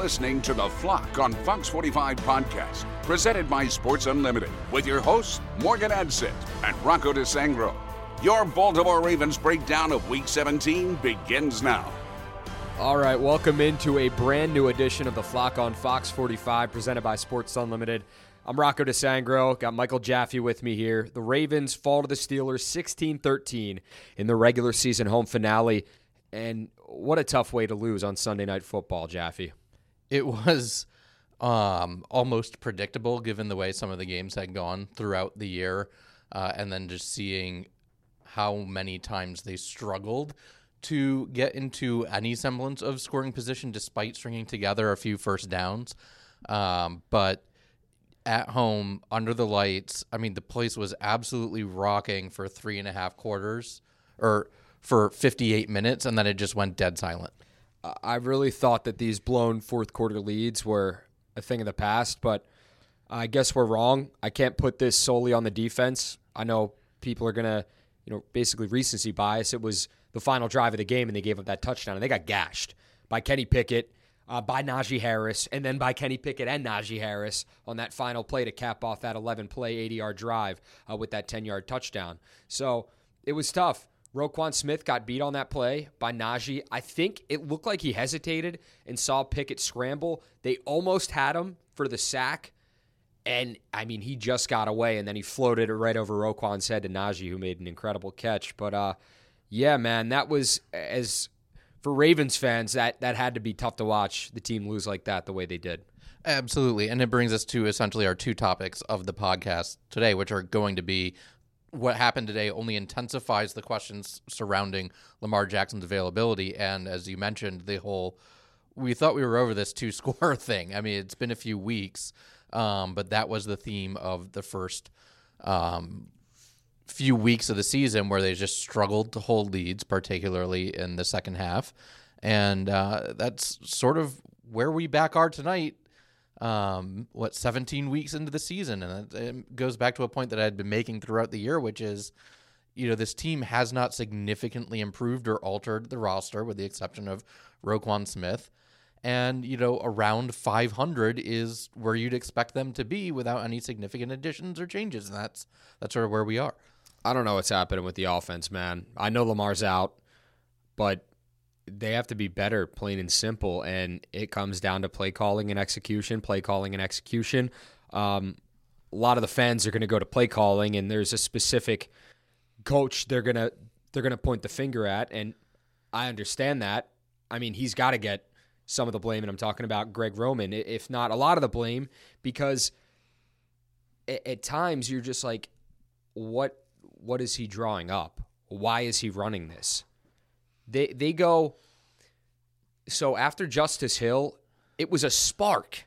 listening to The Flock on Fox 45 Podcast, presented by Sports Unlimited, with your hosts, Morgan Adsit and Rocco DeSangro. Your Baltimore Ravens breakdown of Week 17 begins now. All right, welcome into a brand new edition of The Flock on Fox 45, presented by Sports Unlimited. I'm Rocco DeSangro. Got Michael Jaffe with me here. The Ravens fall to the Steelers 16 13 in the regular season home finale. And what a tough way to lose on Sunday Night Football, Jaffe. It was um, almost predictable given the way some of the games had gone throughout the year, uh, and then just seeing how many times they struggled to get into any semblance of scoring position despite stringing together a few first downs. Um, but at home, under the lights, I mean, the place was absolutely rocking for three and a half quarters or for 58 minutes, and then it just went dead silent. I really thought that these blown fourth quarter leads were a thing of the past, but I guess we're wrong. I can't put this solely on the defense. I know people are gonna, you know, basically recency bias. It was the final drive of the game, and they gave up that touchdown, and they got gashed by Kenny Pickett, uh, by Najee Harris, and then by Kenny Pickett and Najee Harris on that final play to cap off that 11 play, 80 yard drive uh, with that 10 yard touchdown. So it was tough. Roquan Smith got beat on that play by Najee. I think it looked like he hesitated and saw Pickett scramble. They almost had him for the sack. And I mean, he just got away and then he floated it right over Roquan's head to Najee, who made an incredible catch. But uh, yeah, man, that was as for Ravens fans, that that had to be tough to watch the team lose like that the way they did. Absolutely. And it brings us to essentially our two topics of the podcast today, which are going to be what happened today only intensifies the questions surrounding Lamar Jackson's availability. And as you mentioned, the whole we thought we were over this two score thing. I mean, it's been a few weeks, um, but that was the theme of the first um, few weeks of the season where they just struggled to hold leads, particularly in the second half. And uh, that's sort of where we back are tonight um, what 17 weeks into the season, and it goes back to a point that I had been making throughout the year, which is, you know, this team has not significantly improved or altered the roster, with the exception of Roquan Smith, and you know, around 500 is where you'd expect them to be without any significant additions or changes, and that's that's sort of where we are. I don't know what's happening with the offense, man. I know Lamar's out, but they have to be better, plain and simple. And it comes down to play calling and execution, play calling and execution. Um, a lot of the fans are going to go to play calling, and there's a specific coach they're gonna they're gonna point the finger at, and I understand that. I mean, he's got to get some of the blame, and I'm talking about Greg Roman, if not a lot of the blame, because at, at times you're just like, what what is he drawing up? Why is he running this? They they go. So after Justice Hill, it was a spark.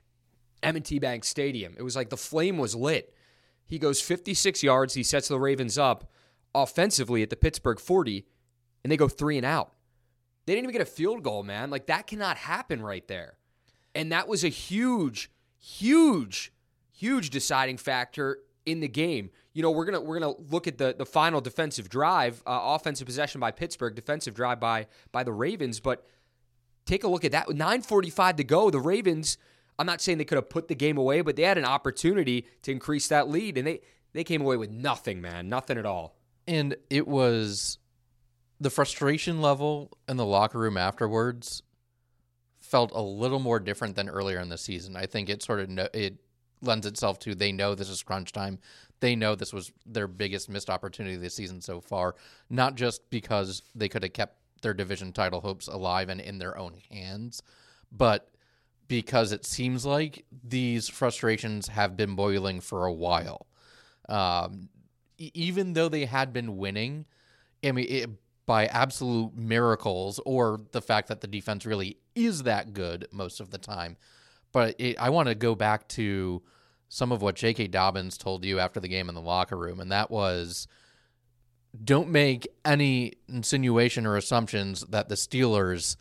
M&T Bank Stadium. It was like the flame was lit. He goes 56 yards. He sets the Ravens up offensively at the Pittsburgh 40, and they go three and out. They didn't even get a field goal, man. Like that cannot happen right there. And that was a huge, huge, huge deciding factor in the game. You know, we're gonna we're gonna look at the the final defensive drive, uh, offensive possession by Pittsburgh, defensive drive by by the Ravens. But take a look at that. 9:45 to go. The Ravens. I'm not saying they could have put the game away, but they had an opportunity to increase that lead, and they they came away with nothing, man, nothing at all. And it was the frustration level in the locker room afterwards felt a little more different than earlier in the season. I think it sort of no, it lends itself to they know this is crunch time. They know this was their biggest missed opportunity this season so far, not just because they could have kept their division title hopes alive and in their own hands, but because it seems like these frustrations have been boiling for a while. Um, even though they had been winning, I mean, it, by absolute miracles or the fact that the defense really is that good most of the time. But it, I want to go back to some of what J.K. Dobbins told you after the game in the locker room, and that was don't make any insinuation or assumptions that the Steelers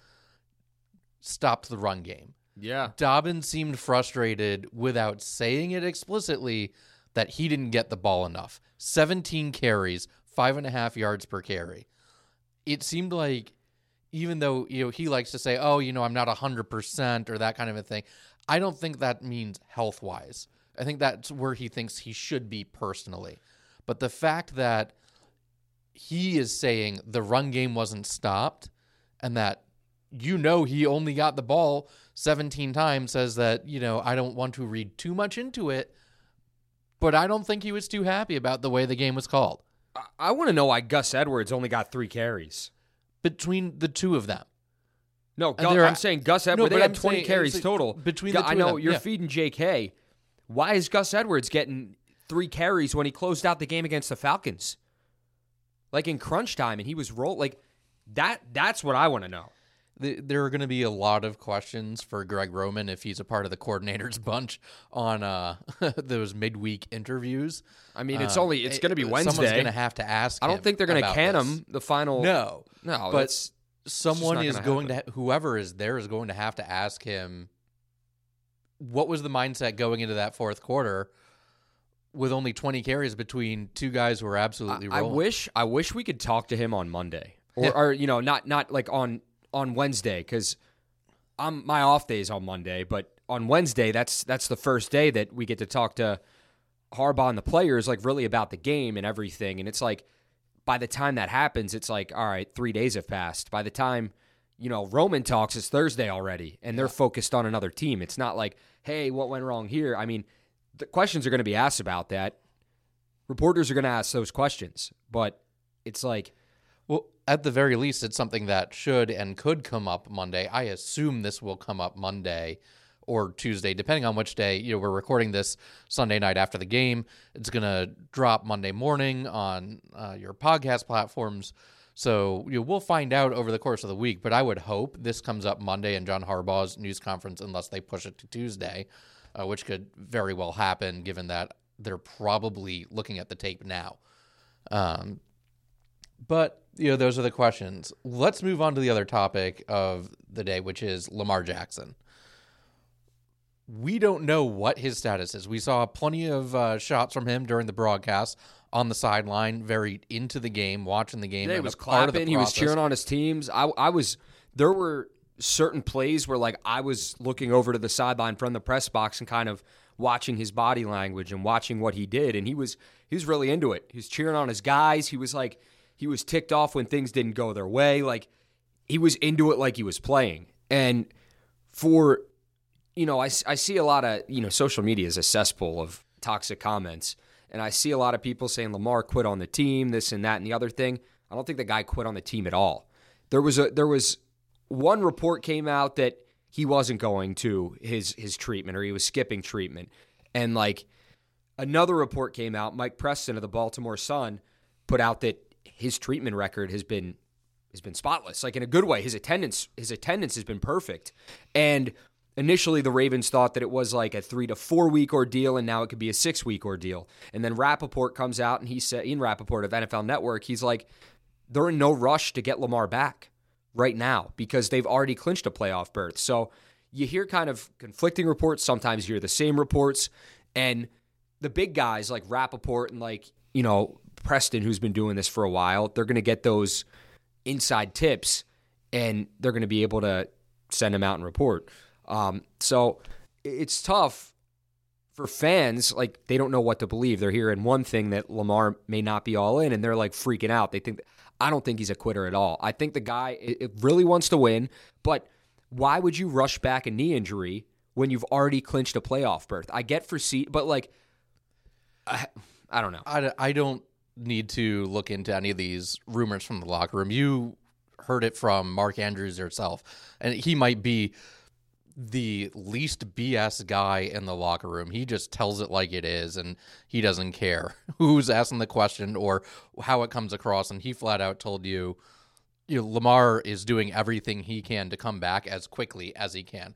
stopped the run game. Yeah. Dobbins seemed frustrated without saying it explicitly that he didn't get the ball enough. 17 carries, five and a half yards per carry. It seemed like even though you know he likes to say, "Oh, you know, I'm not 100% or that kind of a thing." I don't think that means health-wise. I think that's where he thinks he should be personally. But the fact that he is saying the run game wasn't stopped and that you know he only got the ball 17 times says that, you know, I don't want to read too much into it, but I don't think he was too happy about the way the game was called I, I want to know why Gus Edwards only got three carries. between the two of them. No, And I'm saying Gus Edwards. but they had I'm 20 saying- carries like total. between the I two of know you're yeah. feeding J.K. Why is Gus Edwards getting three carries when he closed out the game against the Falcons? Like in crunch time, and he was rolled like that. That's what I want to know. Th- There are going to be a lot of questions for Greg Roman if he's a part of the coordinators bunch on uh, those midweek interviews. I mean, it's Um, only it's going to be Wednesday. Someone's going to have to ask. I don't think they're going to can this. him the final. No, no, but someone is gonna to whoever is there is going to have to ask him what was the mindset going into that fourth quarter with only 20 carries between two guys who are absolutely I, I wish I wish we could talk to him on Monday or, Yeah. or you know not not like on on Wednesday because I'm my off days on Monday, but on Wednesday that's that's the first day that we get to talk to Harbaugh and the players like really about the game and everything, and it's like by the time that happens, it's like all right, three days have passed. By the time you know Roman talks, it's Thursday already, and they're focused on another team. It's not like hey, what went wrong here? I mean, the questions are going to be asked about that reporters are going to ask those questions, but it's like Well, at the very least, it's something that should and could come up Monday. I assume this will come up Monday or Tuesday, depending on which day. You know, we're recording this Sunday night after the game. It's going to drop Monday morning on uh, your podcast platforms. So you know, we'll find out over the course of the week. But I would hope this comes up Monday in John Harbaugh's news conference, unless they push it to Tuesday, uh, which could very well happen, given that they're probably looking at the tape now. Um, but you know, those are the questions. Let's move on to the other topic of the day, which is Lamar Jackson. We don't know what his status is. We saw plenty of uh, shots from him during the broadcast on the sideline, very into the game, watching the game. yeah, he was a part of the clapping, he was cheering on his teams. I, I was there were certain plays where like I was looking over to the sideline from the press box and kind of watching his body language and watching what he did, and he was he was really into it. He was cheering on his guys. He was like he was ticked off when things didn't go their way. Like he was into it like he was playing. And for you know, I, I see a lot of, you know, social media is a cesspool of toxic comments. And I see a lot of people saying Lamar quit on the team, this and that and the other thing. I don't think the guy quit on the team at all. There was a there was one report came out that he wasn't going to his his treatment or he was skipping treatment. And like another report came out, Mike Preston of the Baltimore Sun put out that his treatment record has been has been spotless, like in a good way. His attendance his attendance has been perfect. And initially the Ravens thought that it was like a three to four week ordeal, and now it could be a six week ordeal. And then Rapoport comes out and he said Ian Rapoport of NFL Network, he's like, they're in no rush to get Lamar back right now because they've already clinched a playoff berth. So you hear kind of conflicting reports. Sometimes you hear the same reports. And the big guys like Rapoport and like, you know, Preston, who's been doing this for a while, they're going to get those inside tips and they're going to be able to send them out and report. Um, so it's tough for fans. Like they don't know what to believe. They're hearing one thing that Lamar may not be all in, and they're like freaking out. They think I don't think he's a quitter at all. I think the guy it, really wants to win, but why would you rush back a knee injury when you've already clinched a playoff berth? I get for seat, but like I, I don't know. I, I don't need to look into any of these rumors from the locker room. You heard it from Mark Andrews yourself, and he might be the least BS guy in the locker room. He just tells it like it is, and he doesn't care who's asking the question or how it comes across. And he flat out told you you know, Lamar is doing everything he can to come back as quickly as he can.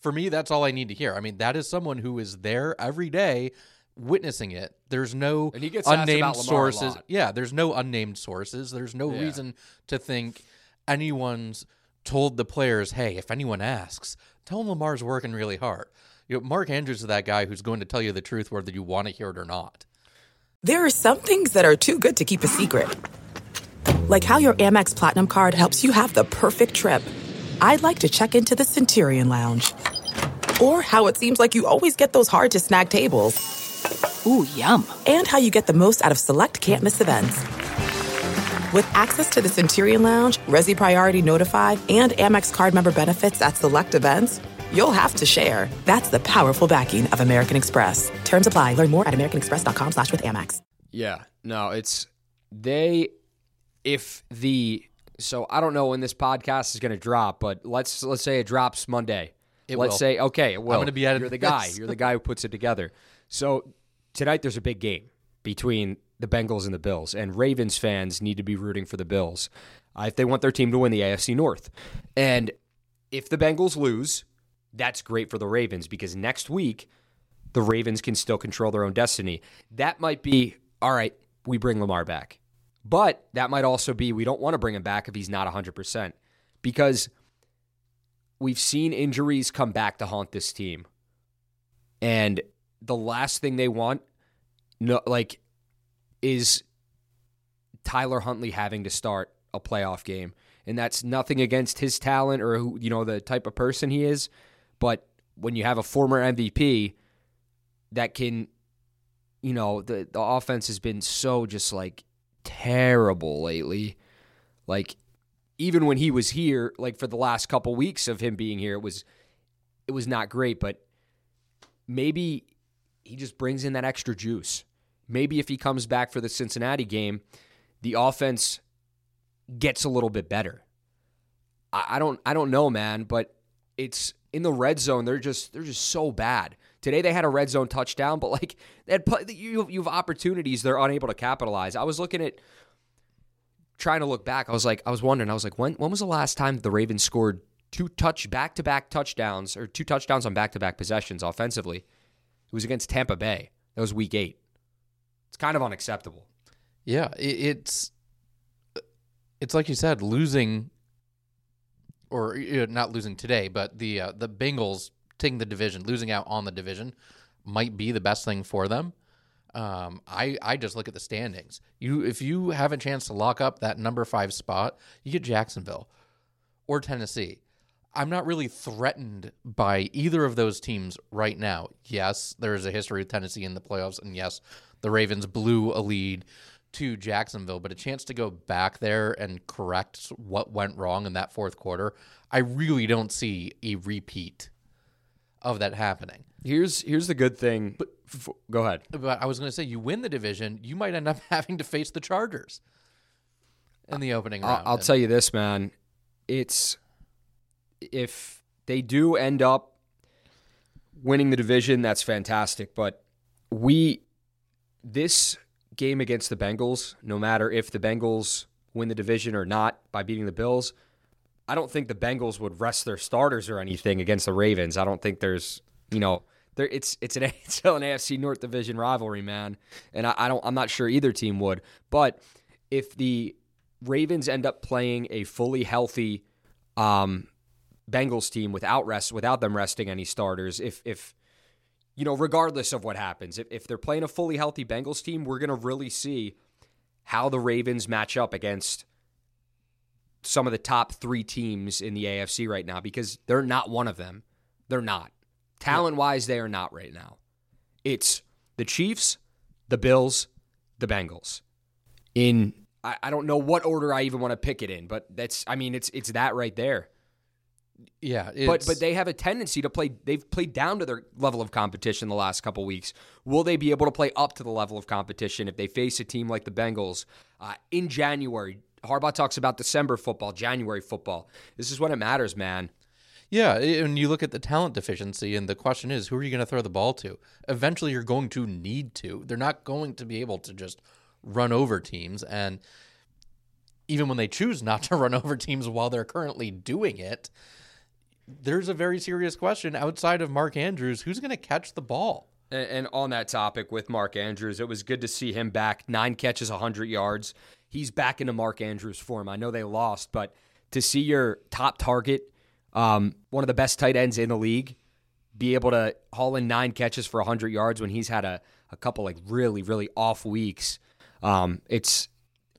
For me, that's all I need to hear. I mean, that is someone who is there every day witnessing it. There's no And he gets unnamed about Lamar a sources. Yeah, there's no unnamed sources. There's no Yeah. reason to think anyone's told the players, "Hey, if anyone asks, tell them Lamar's working really hard." You know, Mark Andrews is that guy who's going to tell you the truth whether you want to hear it or not. There are some things that are too good to keep a secret. Like how your Amex Platinum card helps you have the perfect trip. I'd like to check into the Centurion Lounge. Or how it seems like you always get those hard to snag tables. Ooh, yum. And how you get the most out of select can't miss events. With access to the Centurion Lounge, Resy Priority Notified, and Amex card member benefits at select events, you'll have to share. That's the powerful backing of American Express. Terms apply. Learn more at americanexpress.com slash with Amex. Yeah, no, it's they. If the so I don't know when this podcast is going to drop, but let's let's say it drops Monday. It let's will. say okay, I'm gonna be editing You're the guy. You're the guy who puts it together. So tonight there's a big game between the Bengals and the Bills, and Ravens fans need to be rooting for the Bills uh, if they want their team to win the AFC North. And if the Bengals lose, that's great for the Ravens because next week the Ravens can still control their own destiny. That might be all right. We bring Lamar back. But that might also be we don't want to bring him back if he's not 100% because we've seen injuries come back to haunt this team. And the last thing they want no like is Tyler Huntley having to start a playoff game. And that's nothing against his talent or who, you know the type of person he is, but when you have a former MVP that can you know, the the offense has been so just like terrible lately. Like even when he was here, like for the last couple weeks of him being here, it was it was not great, but maybe he just brings in that extra juice. Maybe if he comes back for the Cincinnati game, the offense gets a little bit better. I, I don't I don't know, man, but it's in the red zone. They're just they're just so bad. Today they had a red zone touchdown, but like had, you you have opportunities they're unable to capitalize. I was looking at trying to look back. I was like I was wondering. I was like when when was the last time the Ravens scored two touch back to back touchdowns or two touchdowns on back to back possessions offensively? It was against Tampa Bay. That was Week Eight. It's kind of unacceptable. Yeah, it's it's like you said, losing or not losing today, but the uh, the Bengals taking the division, losing out on the division, might be the best thing for them. Um, I I just look at the standings. You if you have a chance to lock up that number five spot, you get Jacksonville or Tennessee. I'm not really threatened by either of those teams right now. Yes, there is a history of Tennessee in the playoffs, and yes, the Ravens blew a lead to Jacksonville, but a chance to go back there and correct what went wrong in that fourth quarter, I really don't see a repeat of that happening. Here's here's the good thing. But go ahead. But I was going to say, you win the division, you might end up having to face the Chargers in the opening I'll, round. I'll tell you this, man. It's if they do end up winning the division, that's fantastic. But we this game against the Bengals, no matter if the Bengals win the division or not by beating the Bills, I don't think the Bengals would rest their starters or anything against the Ravens. I don't think there's, you know, there it's it's an it's still an AFC North Division rivalry, man, and I, I don't I'm not sure either team would. But if the Ravens end up playing a fully healthy um, Bengals team without rest without them resting any starters, if if you know, regardless of what happens, if, if they're playing a fully healthy Bengals team, we're going to really see how the Ravens match up against some of the top three teams in the AFC right now because they're not one of them. They're not. Talent wise, they are not right now. It's the Chiefs, the Bills, the Bengals. In I, I don't know what order I even want to pick it in, but that's I mean it's it's that right there. Yeah, But but they have a tendency to play. They've played down to their level of competition the last couple weeks. Will they be able to play up to the level of competition if they face a team like the Bengals uh, in January? Harbaugh talks about December football, January football. This is when it matters, man. Yeah, and you look at the talent deficiency, and the question is, who are you going to throw the ball to? Eventually, you're going to need to. They're not going to be able to just run over teams, and even when they choose not to run over teams while they're currently doing it, there's a very serious question outside of Mark Andrews who's going to catch the ball? And, on that topic with Mark Andrews, it was good to see him back. Nine catches, 100 yards. He's back into Mark Andrews' form. I know they lost, but to see your top target, um, one of the best tight ends in the league, be able to haul in nine catches for 100 yards when he's had a, a couple like really, really off weeks, um, it's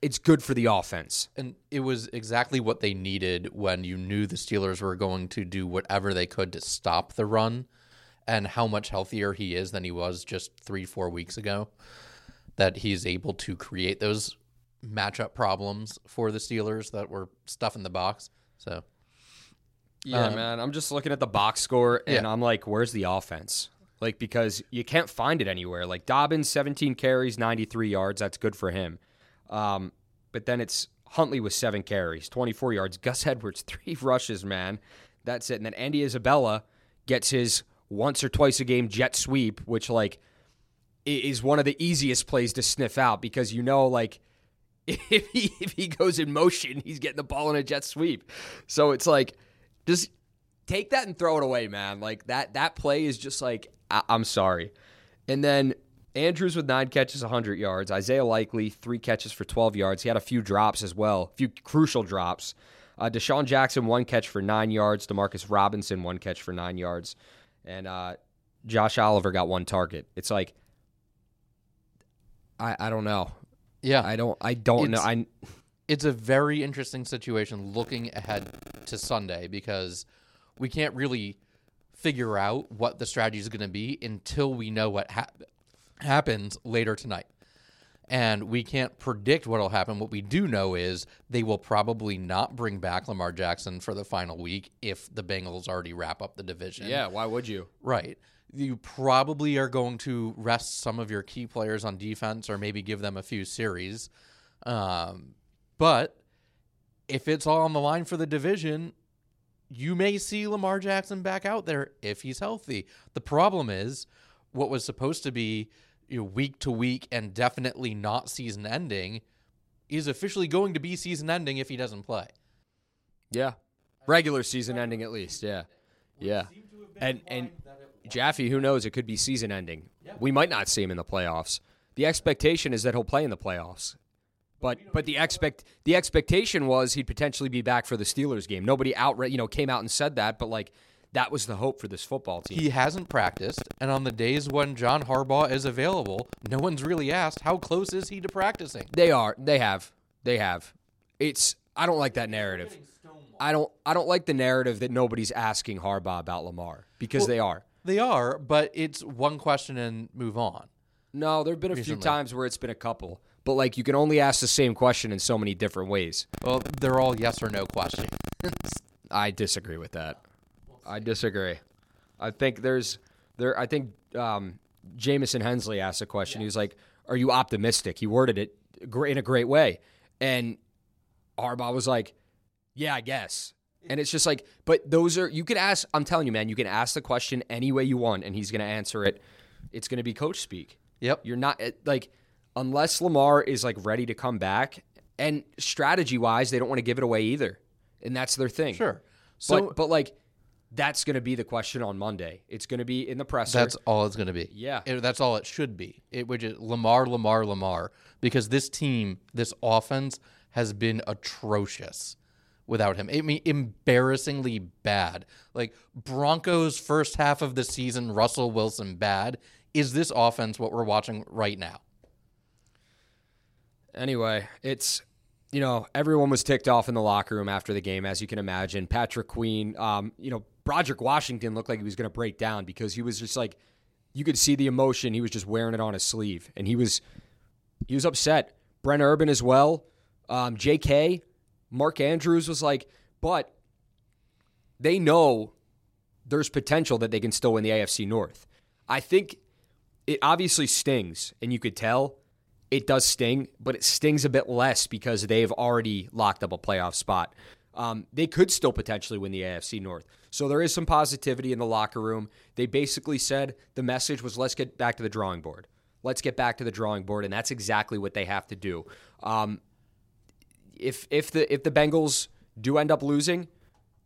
it's good for the offense. And it was exactly what they needed when you knew the Steelers were going to do whatever they could to stop the run and how much healthier he is than he was just three, four weeks ago. That he's able to create those matchup problems for the Steelers that were stuff in the box. So, Yeah, Um, man. I'm just looking at the box score and Yeah. I'm like, where's the offense? Like, because you can't find it anywhere. Like, Dobbins, 17 carries, 93 yards. That's good for him. Um, but then it's Huntley with seven carries, 24 yards. Gus Edwards, three rushes, man. That's it. And then Andy Isabella gets his once or twice a game jet sweep, which, like, is one of the easiest plays to sniff out because you know, like, if he if he goes in motion, he's getting the ball in a jet sweep. So it's like, just take that and throw it away, man. Like that that play is just like I- I'm sorry. And then Andrews with nine catches, 100 yards. Isaiah Likely three catches for 12 yards. He had a few drops as well, a few crucial drops. Uh, DeSean Jackson one catch for nine yards. Demarcus Robinson one catch for nine yards, and uh, Josh Oliver got one target. It's like I I don't know. yeah, I don't I don't know. I it's a very interesting situation looking ahead to Sunday because we can't really figure out what the strategy is going to be until we know what hap- happens later tonight. And we can't predict what will happen. What we do know is they will probably not bring back Lamar Jackson for the final week if the Bengals already wrap up the division. yeah. Why would you? Right. You probably are going to rest some of your key players on defense or maybe give them a few series. Um, but if it's all on the line for the division, you may see Lamar Jackson back out there if he's healthy. The problem is what was supposed to be you know, week to week and definitely not season ending is officially going to be season ending if he doesn't play. Yeah. Regular season ending at least. Yeah. Yeah. And and Jaffe, who knows? It could be season ending. We might not see him in the playoffs. The expectation is that he'll play in the playoffs. But but the expect the expectation was he'd potentially be back for the Steelers game. Nobody outright, you know, came out and said that, but like that was the hope for this football team. He hasn't practiced, and on the days when John Harbaugh is available, no one's really asked how close is he to practicing. They are. They have. They have. It's. I don't like that narrative. I don't. I don't like the narrative that nobody's asking Harbaugh about Lamar because they are. They are, but it's one question and move on. No, there have been a few times where it's been a couple, but like you can only ask the same question in so many different ways. Well, they're all yes or no questions. I disagree with that. I disagree. I think there's there. I think um, Jamison Hensley asked a question. He was like, "Are you optimistic?" He worded it in a great way, and Harbaugh was like, "Yeah, I guess." And it's just like, but those are you can ask. I'm telling you, man, you can ask the question any way you want, and he's going to answer it. It's going to be coach speak. Yep. You're not like unless Lamar is like ready to come back, and strategy wise, they don't want to give it away either, and that's their thing. Sure. So But but like that's going to be the question on Monday. It's going to be in the presser. that's all it's going to be. Yeah. It- that's all it should be. It would just Lamar, Lamar, Lamar, because this team, this offense has been atrocious without him. I mean, embarrassingly bad. Like Broncos first half of the season, Russell Wilson bad. Is this offense what we're watching right now? anyway, it's you know everyone was ticked off in the locker room after the game, as you can imagine. Patrick Queen, um, you know Broderick Washington looked like he was going to break down because he was just like you could see the emotion. He was just wearing it on his sleeve, and he was he was upset. Brent Urban as well. Um, J.K. Mark Andrews was like, but they know there's potential that they can still win the AFC North. I think it obviously stings, and you could tell it does sting, but it stings a bit less because they've already locked up a playoff spot. Um, they could still potentially win the AFC North. So there is some positivity in the locker room. They basically said the message was let's get back to the drawing board. Let's get back to the drawing board, and that's exactly what they have to do. Um, if if the if the Bengals do end up losing,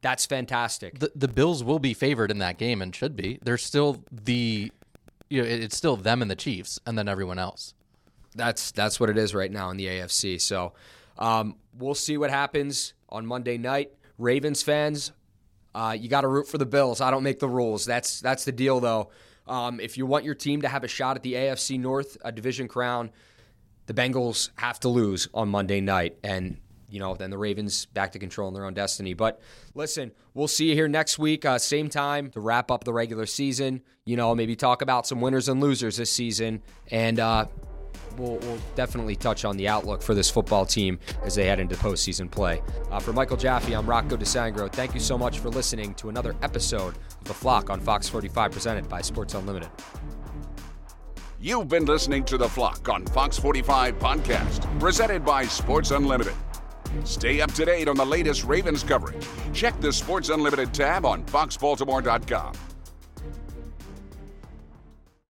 that's fantastic. The the Bills will be favored in that game and should be. They're still the you know, it's still them and the Chiefs and then everyone else. That's that's what it is right now in the AFC. So um, we'll see what happens on Monday night. Ravens fans, uh, you got to root for the Bills. I don't make the rules. That's that's the deal, though. Um, if you want your team to have a shot at the AFC North a division crown, the Bengals have to lose on Monday night, and you know then the Ravens back to controlling their own destiny. But listen, we'll see you here next week, uh, same time to wrap up the regular season. You know, maybe talk about some winners and losers this season, and uh, we'll, we'll definitely touch on the outlook for this football team as they head into postseason play. Uh, for Michael Jaffe, I'm Rocco DeSangro. Thank you so much for listening to another episode of The Flock on Fox 45, presented by Sports Unlimited. You've been listening to The Flock on Fox 45 Podcast, presented by Sports Unlimited. Stay up to date on the latest Ravens coverage. Check the Sports Unlimited tab on foxbaltimore.com.